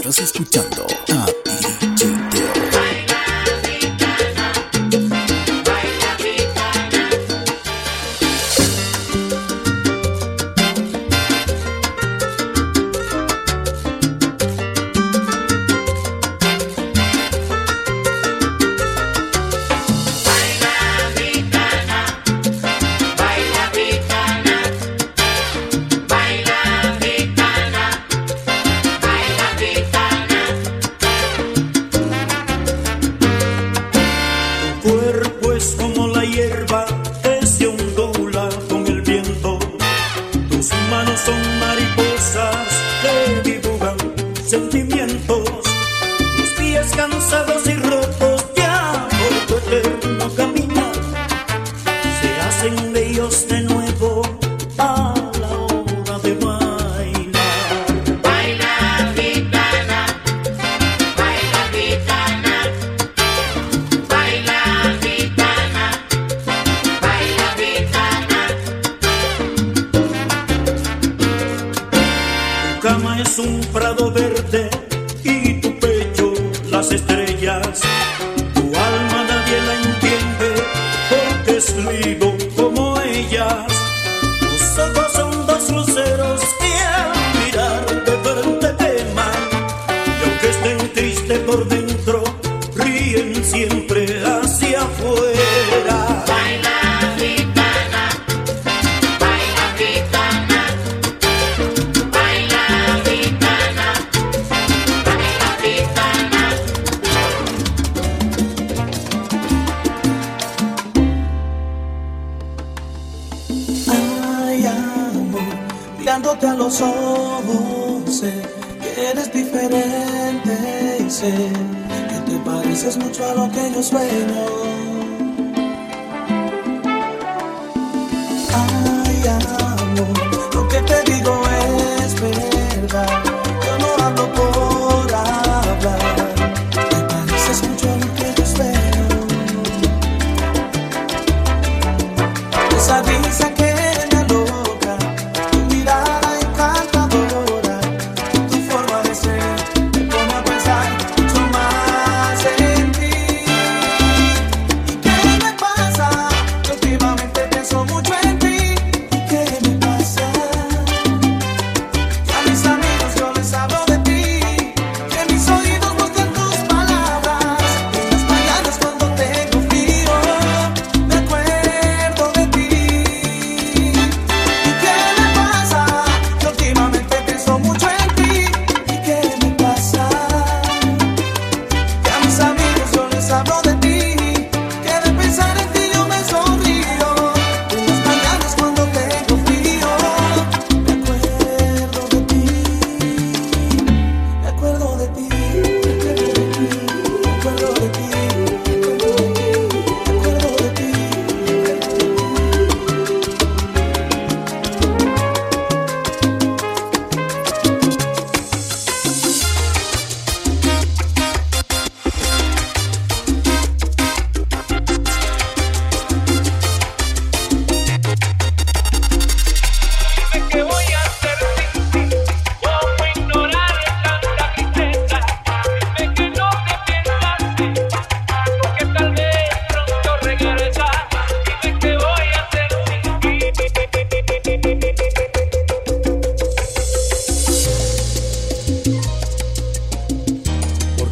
Estás escuchando a ti. todo. Sé que eres diferente y sé que te pareces mucho a lo que yo sueño.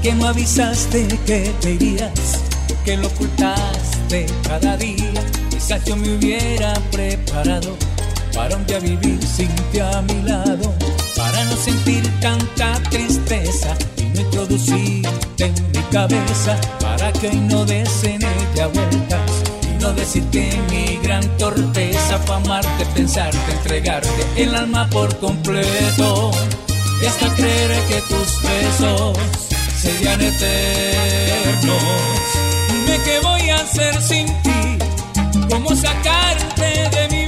que no avisaste que te irías, que lo ocultaste cada día. Quizás yo me hubiera preparado para un día vivir sin ti a mi lado, para no sentir tanta tristeza y no introducirte en mi cabeza, para que hoy no des en ella vueltas y no decirte mi gran torpeza fue amarte, pensarte, entregarte el alma por completo y hasta creer que tus besos serían eternos. Dime qué voy a hacer sin ti, cómo sacarte de mi vida.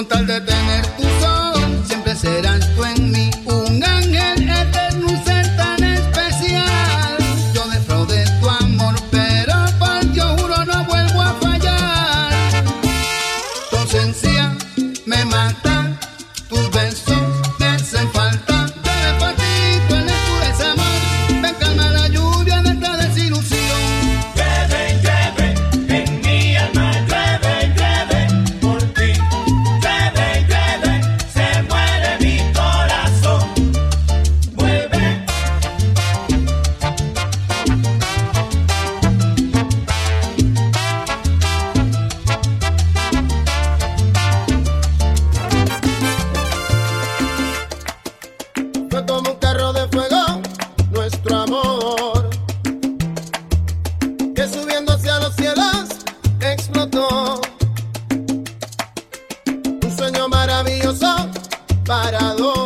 con tal de que subiendo hacia los cielos explotó. Un sueño maravilloso para dos.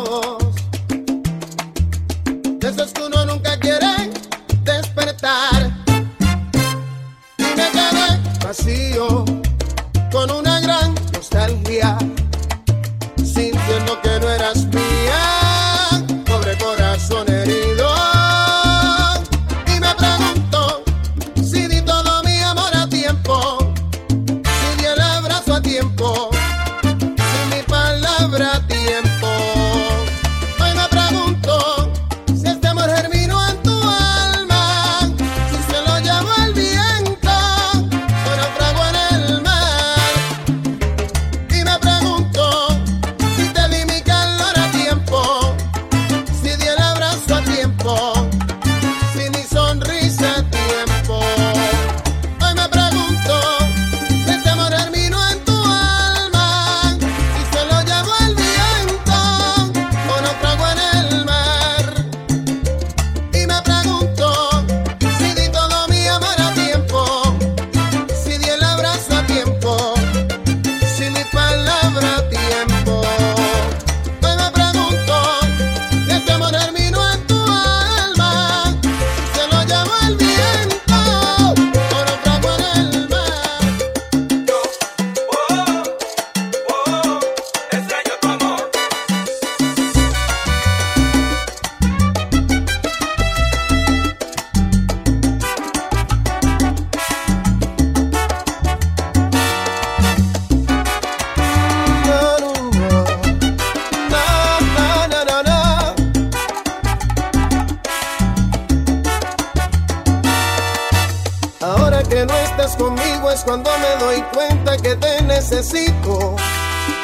que no estás conmigo es cuando me doy cuenta que te necesito.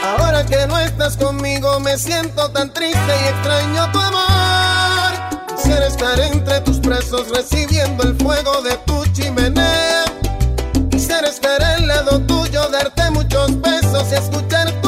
Ahora que no estás conmigo me siento tan triste y extraño tu amor. Quisiera estar entre tus brazos recibiendo el fuego de tu chimenea. Quisiera estar al lado tuyo, darte muchos besos y escucharte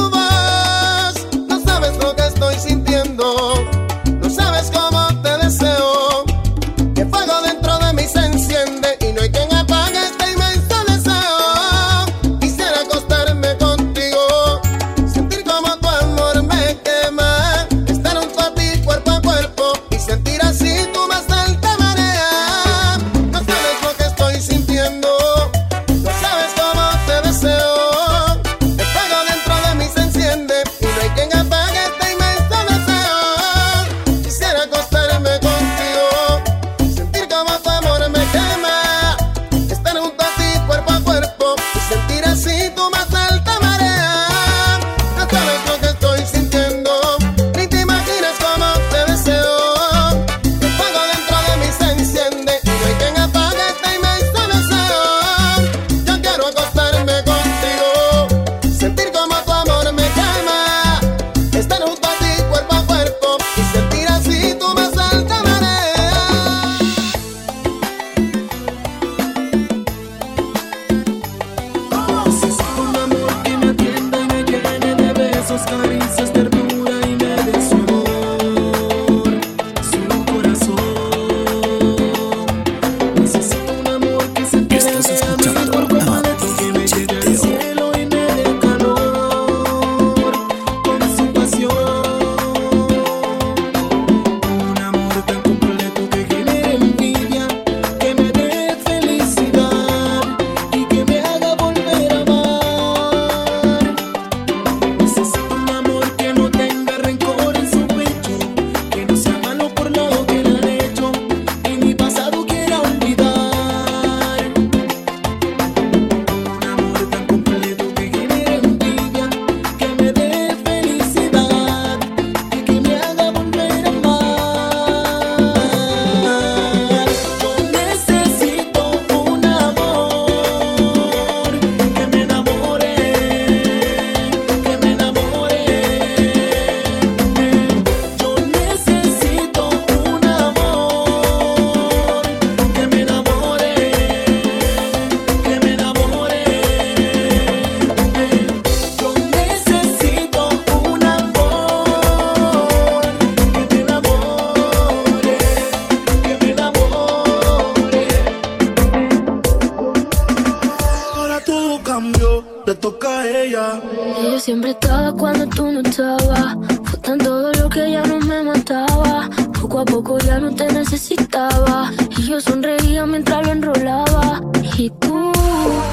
cambió, le toca a ella. Ella siempre estaba cuando tú no estabas. Fue tan todo lo que ya no me mataba. Poco a poco ya no te necesitaba. Y yo sonreía mientras lo enrolaba. Y tú,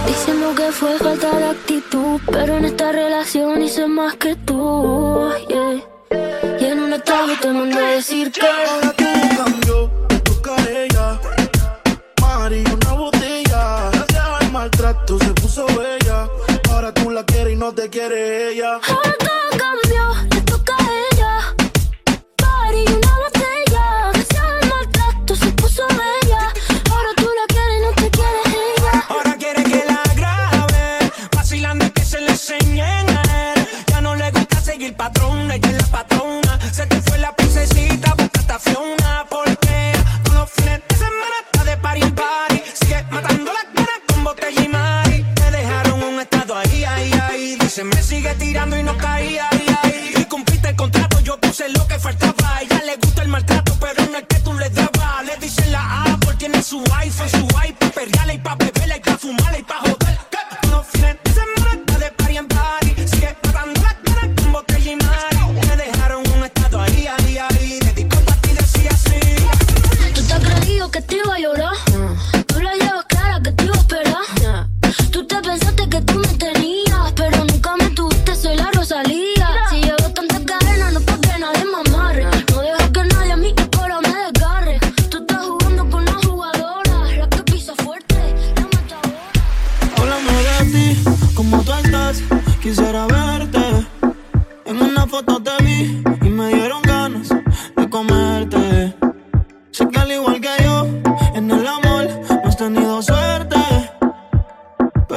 diciendo que fue falta de actitud. Pero en esta relación hice más que tú. Yeah. Y en un estado te mandé decir que. Ahora todo cambió, maltrato se puso bella. Ahora tú la quieres y no te quiere ella.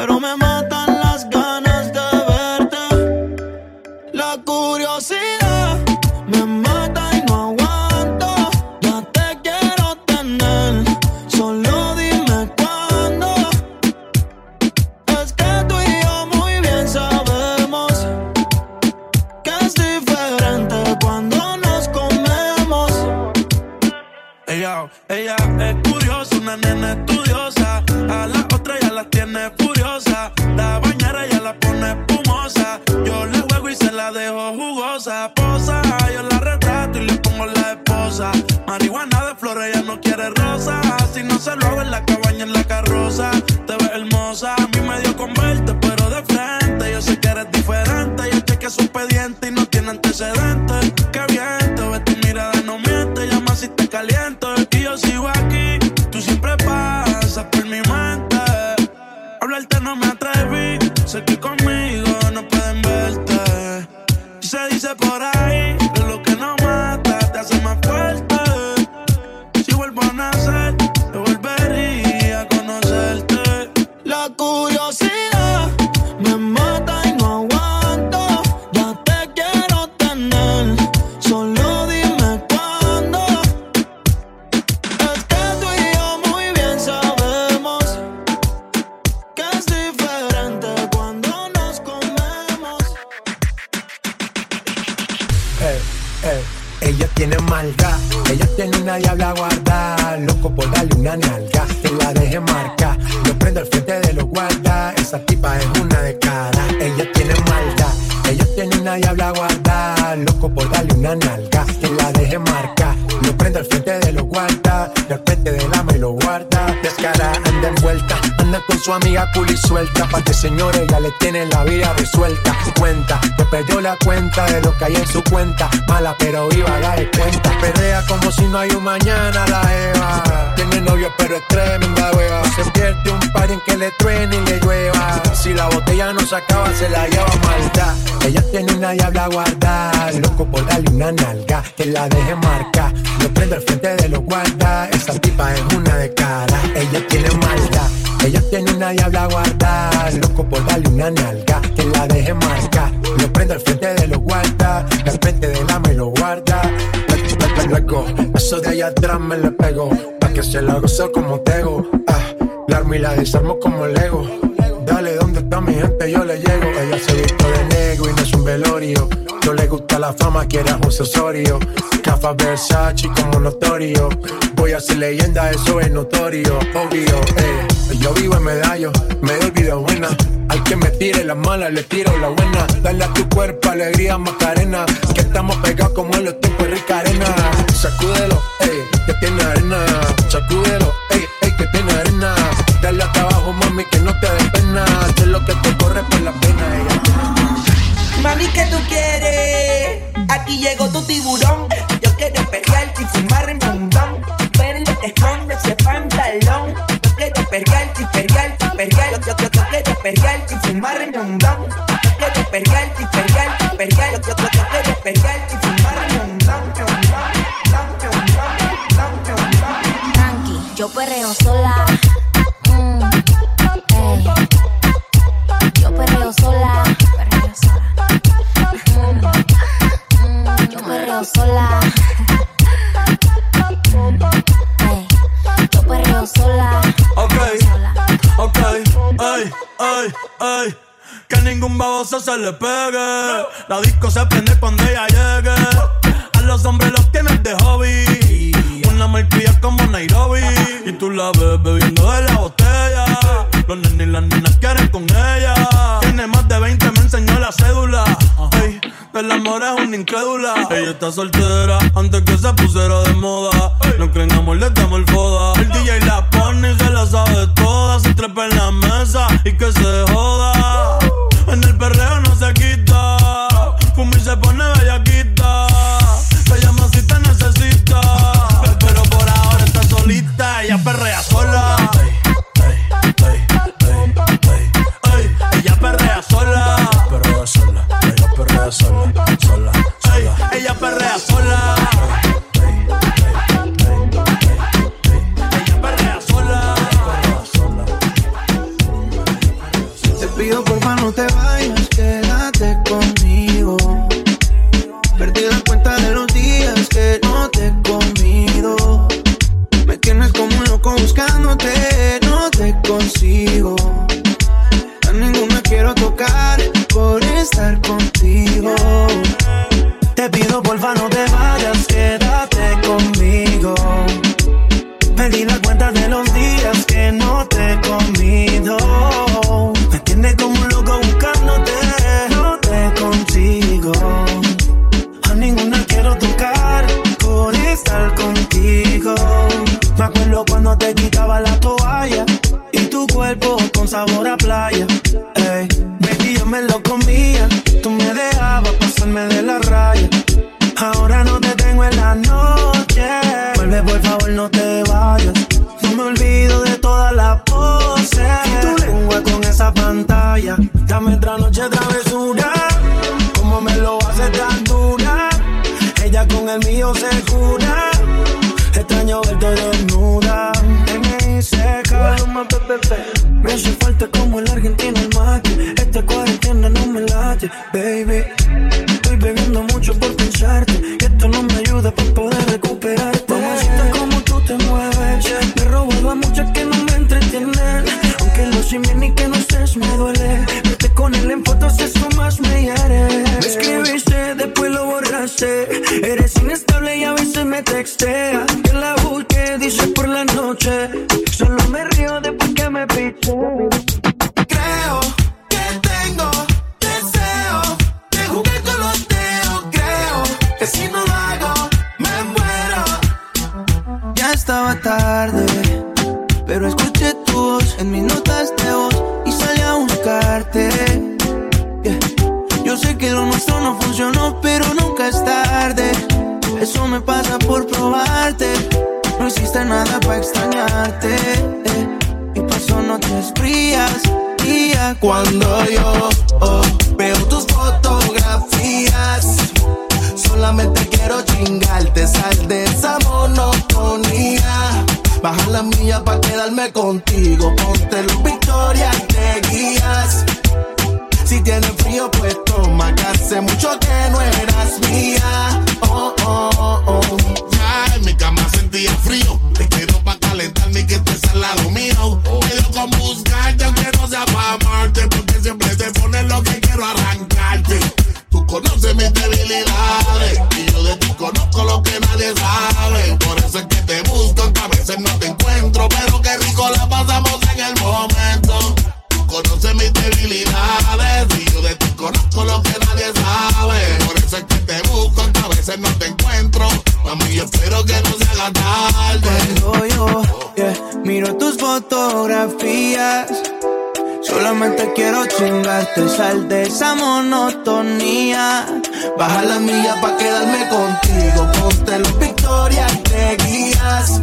Pero me No me atreví, sé que con su amiga cool y suelta, pa' que señores ya le tiene la vida resuelta, cuenta, te perdió la cuenta de lo que hay en su cuenta, mala pero viva, la de cuenta, perrea como si no hay un mañana la Eva, tiene novio pero es tremenda hueva, se pierde un par en que le truene y le llueva, si la botella no se acaba se la lleva maldad, ella tiene una diabla guarda, loco por darle una nalga, que la deje marca, lo prendo al frente de los guarda, esa tipa es una de cara, ella tiene maldad, ella tiene una diabla guarda, loco por darle una nalga, que la deje marca, lo prendo al frente de los guarda, al frente de la me lo guarda, luego, eso de allá atrás me le pego, pa' que se la gozo como tego, ah, la armo y la desarmo como Lego, dale, ¿dónde está mi gente? Yo le llego, ella se visto de negro y no es un velorio, no le gusta la fama, quiere a José Osorio, Cafa Versace como notorio, voy a ser leyenda, eso es notorio, obvio, eh, yo vivo en medallo, me doy vida buena, al que me tire la mala, le tiro la buena. Dale a tu cuerpo alegría, Macarena. Que estamos pegados como en los tiempos rica arena. Sacúdelo, ey, que tiene arena. Sacúdelo, ey, ey, que tiene arena. Dale hasta abajo, mami, que no te dé pena. De lo que te corre por la pena. Mami, ¿qué tú quieres? Aquí llegó tu tiburón. Yo quiero perrear y fumar en montón. Pero te esconde ese pantalón. Yo quiero perrear y y. Yo, yo, yo, quiero perrear y fumar en montón. Yo quiero y y. Yo, yo, yo, quiero y fumar en montón. Tranqui, yo perreo sola. Sola. Ey. Yo perreo sola. Ok, ok, ay, ay, ay. Que ningún baboso se le pegue. La disco se prende cuando ella llegue. A los hombres los tienes de hobby. Una malcria como Nairobi. Y tú la ves bebiendo de la botella. Los nenes y las nenas quieren con ella. Del amor es una incrédula. Ella está soltera antes que se pusiera de moda. No creen amor, le damos el foda. El DJ la pone y se la sabe toda. Se trepa en la mesa y que se joda. En el perreo no se pido porfa no te vayas, quédate conmigo. Perdí la cuenta de los días que no te he comido. Me tienes como un loco buscándote, no te consigo. A ninguna quiero tocar por estar contigo. Te pido porfa no esa pantalla. Dame otra noche travesura. Como me lo hace tan dura. Ella con el mío se cura. Extraño verte desnuda. En mi seca. Me hace falta como el argentino el mate. Esta cuarentena no me late, baby. Estoy bebiendo mucho por pensarte. Que esto no me ayuda para poder recuperarte. Mamacita, como tú te mueves. Me he robado a muchas que no me entretienen. Aunque lo sin ni que no estés me duele. Verte con él en fotos, eso más me hiere. Me escribiste, después lo borraste. Eres inestable y a veces me textea. Que la busque, dice por la noche. debilidades. Y yo de ti conozco lo que nadie sabe. Por eso es que te busco, aunque a veces no te encuentro. Mami, yo espero que no se haga tarde. Cuando yo yeah, miro tus fotografías, solamente quiero chingarte. Sal de esa monotonía. Baja la mía pa' quedarme contigo. Ponte los victorias, te guías.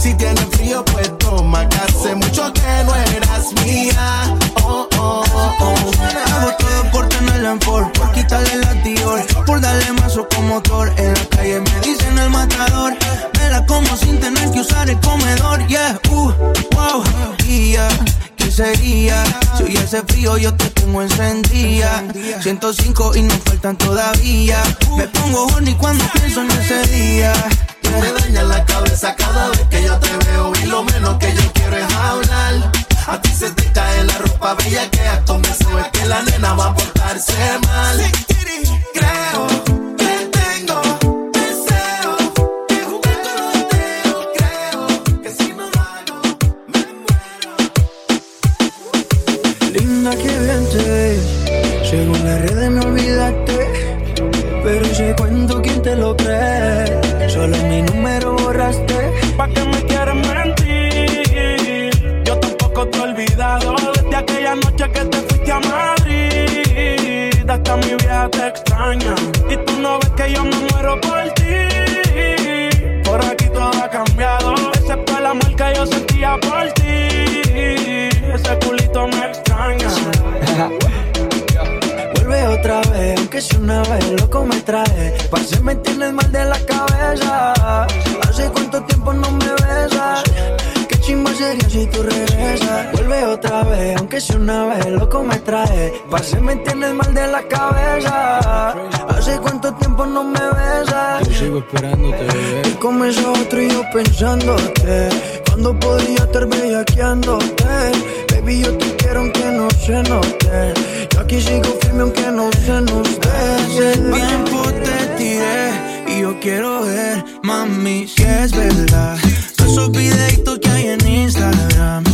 Si tienes frío, pues toma. Que hace mucho que no eras mía. Oh, oh, oh, oh. Hago todo por tenerla en Ford, por quitarle la Dior, por darle más como motor. En la calle me dicen el matador, me la como sin tener que usar el comedor. Yeah, uh, wow, y ya, ¿qué sería? Si hoy hace frío, yo te pongo encendida. 105 y nos faltan todavía. Me pongo horny cuando pienso en ese día. Me daña la cabeza cada vez que yo te veo y lo menos que yo quiero es hablar. A ti se te cae la ropa bella que con deseo es que la nena va a portarse otra vez, aunque sea una vez, loco me trae. Parce, me tienes mal de la cabeza. Hace cuánto tiempo no me besas. Yo sigo esperándote, bebé. Y como ese otro y yo pensándote Cuando podría estar bellaqueándote Baby, yo te quiero aunque no se note Yo aquí sigo firme aunque no se nos dé Hace tiempo te tiré Y yo quiero ver, mami, si es verdad Todos esos videitos que hay en Instagram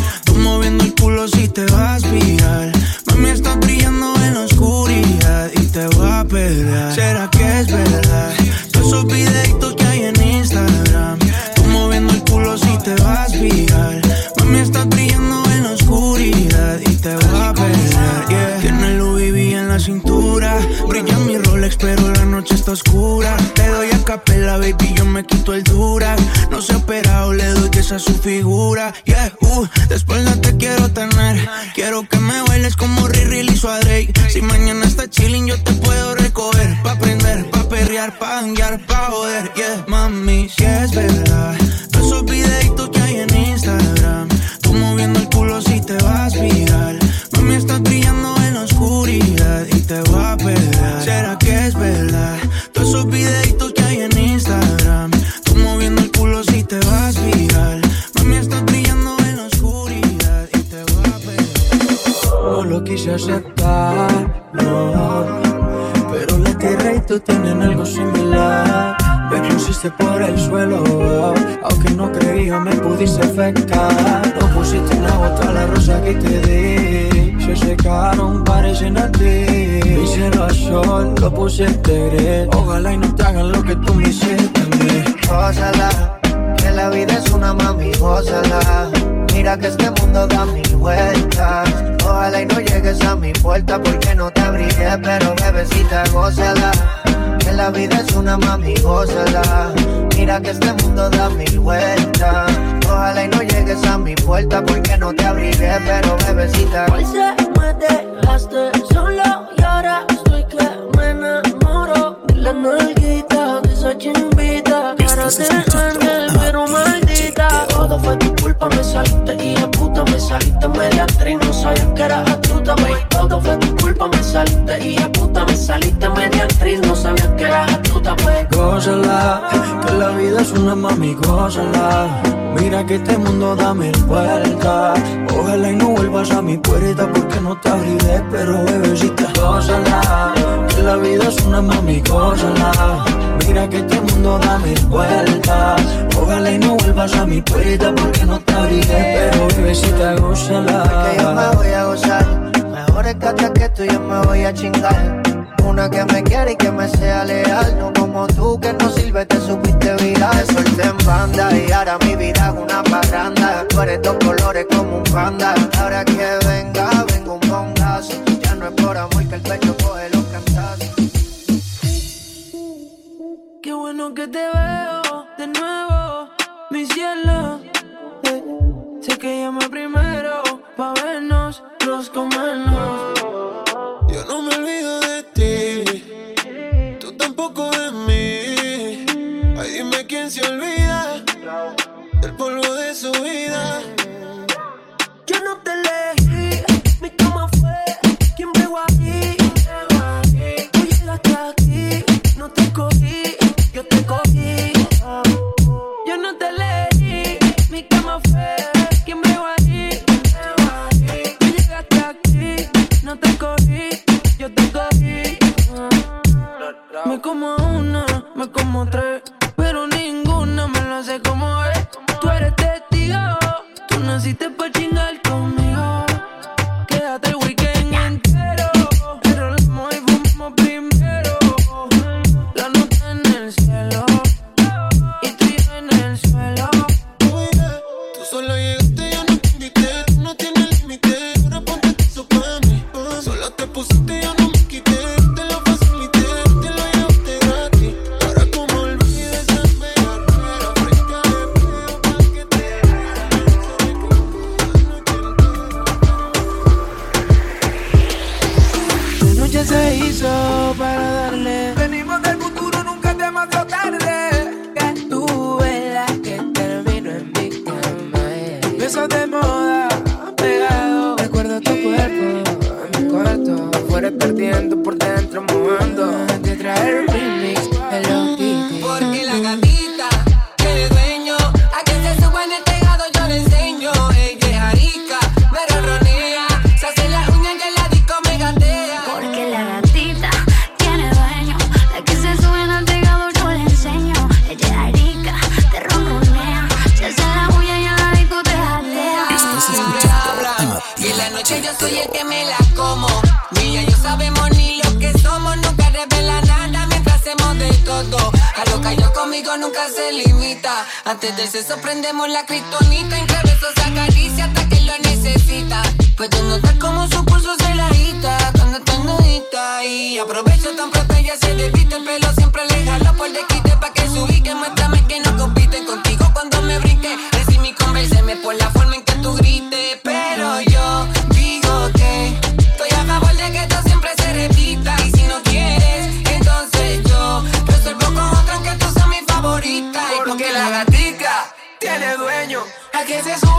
te vas viral Mami, estás brillando en la oscuridad Y te voy a pegar ¿Será que es verdad? Todos esos videitos que hay en Instagram. Tú moviendo el culo si te vas viral Mami, estás brillando en la oscuridad Y te voy a pegar yeah. Tiene el V en la cintura. Brilla mi Rolex pero la noche está oscura. Te doy a capela, baby, yo me quito el dura. No se ha operado, le doy que esa es su figura. Yeah, uh, de espalda te quiero tener Quiero que me bailes como Riri a Drake. Si mañana mi puerta porque no te abriré, pero bebecita, gózala. Que la vida es una mami, gózala. Mira que este mundo da mil vueltas. Ojalá y no llegues a mi puerta porque no te abriré, pero bebecita. Hoy se me dejaste solo y ahora estoy que me enamoro de la nalguita de esa chimbita. Cara de ángel, pero Todo fue tu culpa, me saliste y de puta me saliste media actriz. No sabía que eras astuta, güey. Todo fue tu culpa, me saliste y de puta me saliste media actriz. No sabía que eras astuta, güey. Gózala, que la vida es una mami, gózala. Mira que este mundo da mil vueltas. Ojalá y no vuelvas a mi puerta porque no te abriré, pero bebecita, gózala. Que la vida es una mami, gózala. Mira que este mundo da mil vueltas. Y no vuelvas a mi puerta porque no te abrigué. Pero vive si te bebecita, gózala. Que yo me voy a gozar. Mejor escate que tú, yo me voy a chingar. Una que me quiere y que me sea leal. No como tú que no sirve, te supiste viral. Solté en banda y ahora mi vida es una parranda. Tú eres dos colores como un panda. Ahora que venga, vengo un bongazo. Ya no es por amor que el pecho coge los cantazos. Qué bueno que te veo de nuevo mi cielo. Eh, sé que llama primero pa' vernos, nos comernos. Yo no me olvido de ti, tú tampoco de mí. Ay, dime quién se olvida del polvo de su vida. perdiendo por Desde el seso prendemos la criptonita, entre besos acaricia hasta que veces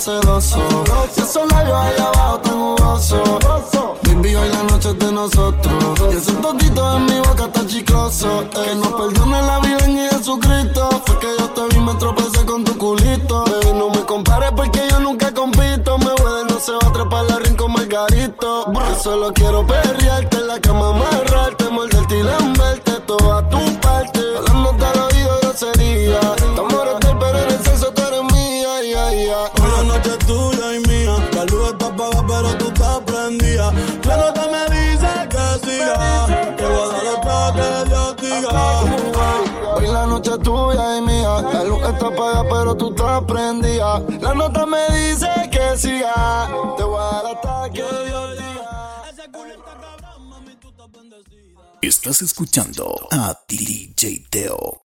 celoso. Si esos labios allá abajo tan jugosos. Baby, hoy la noche es de nosotros. Y ese totito en mi boca está chicloso. que no perdone la vida en Jesucristo. Fue que yo te vi, me tropecé con tu culito. Baby, no me compares porque yo nunca compito. Me voy de no se va a atrapar la rincón margarito. Yo solo quiero perrearte en la cama amarra. está apagada, pero tú estás prendida. La nota me dice que siga. Te voy a dar hasta que Dios diga. Estás escuchando a DJ Teo.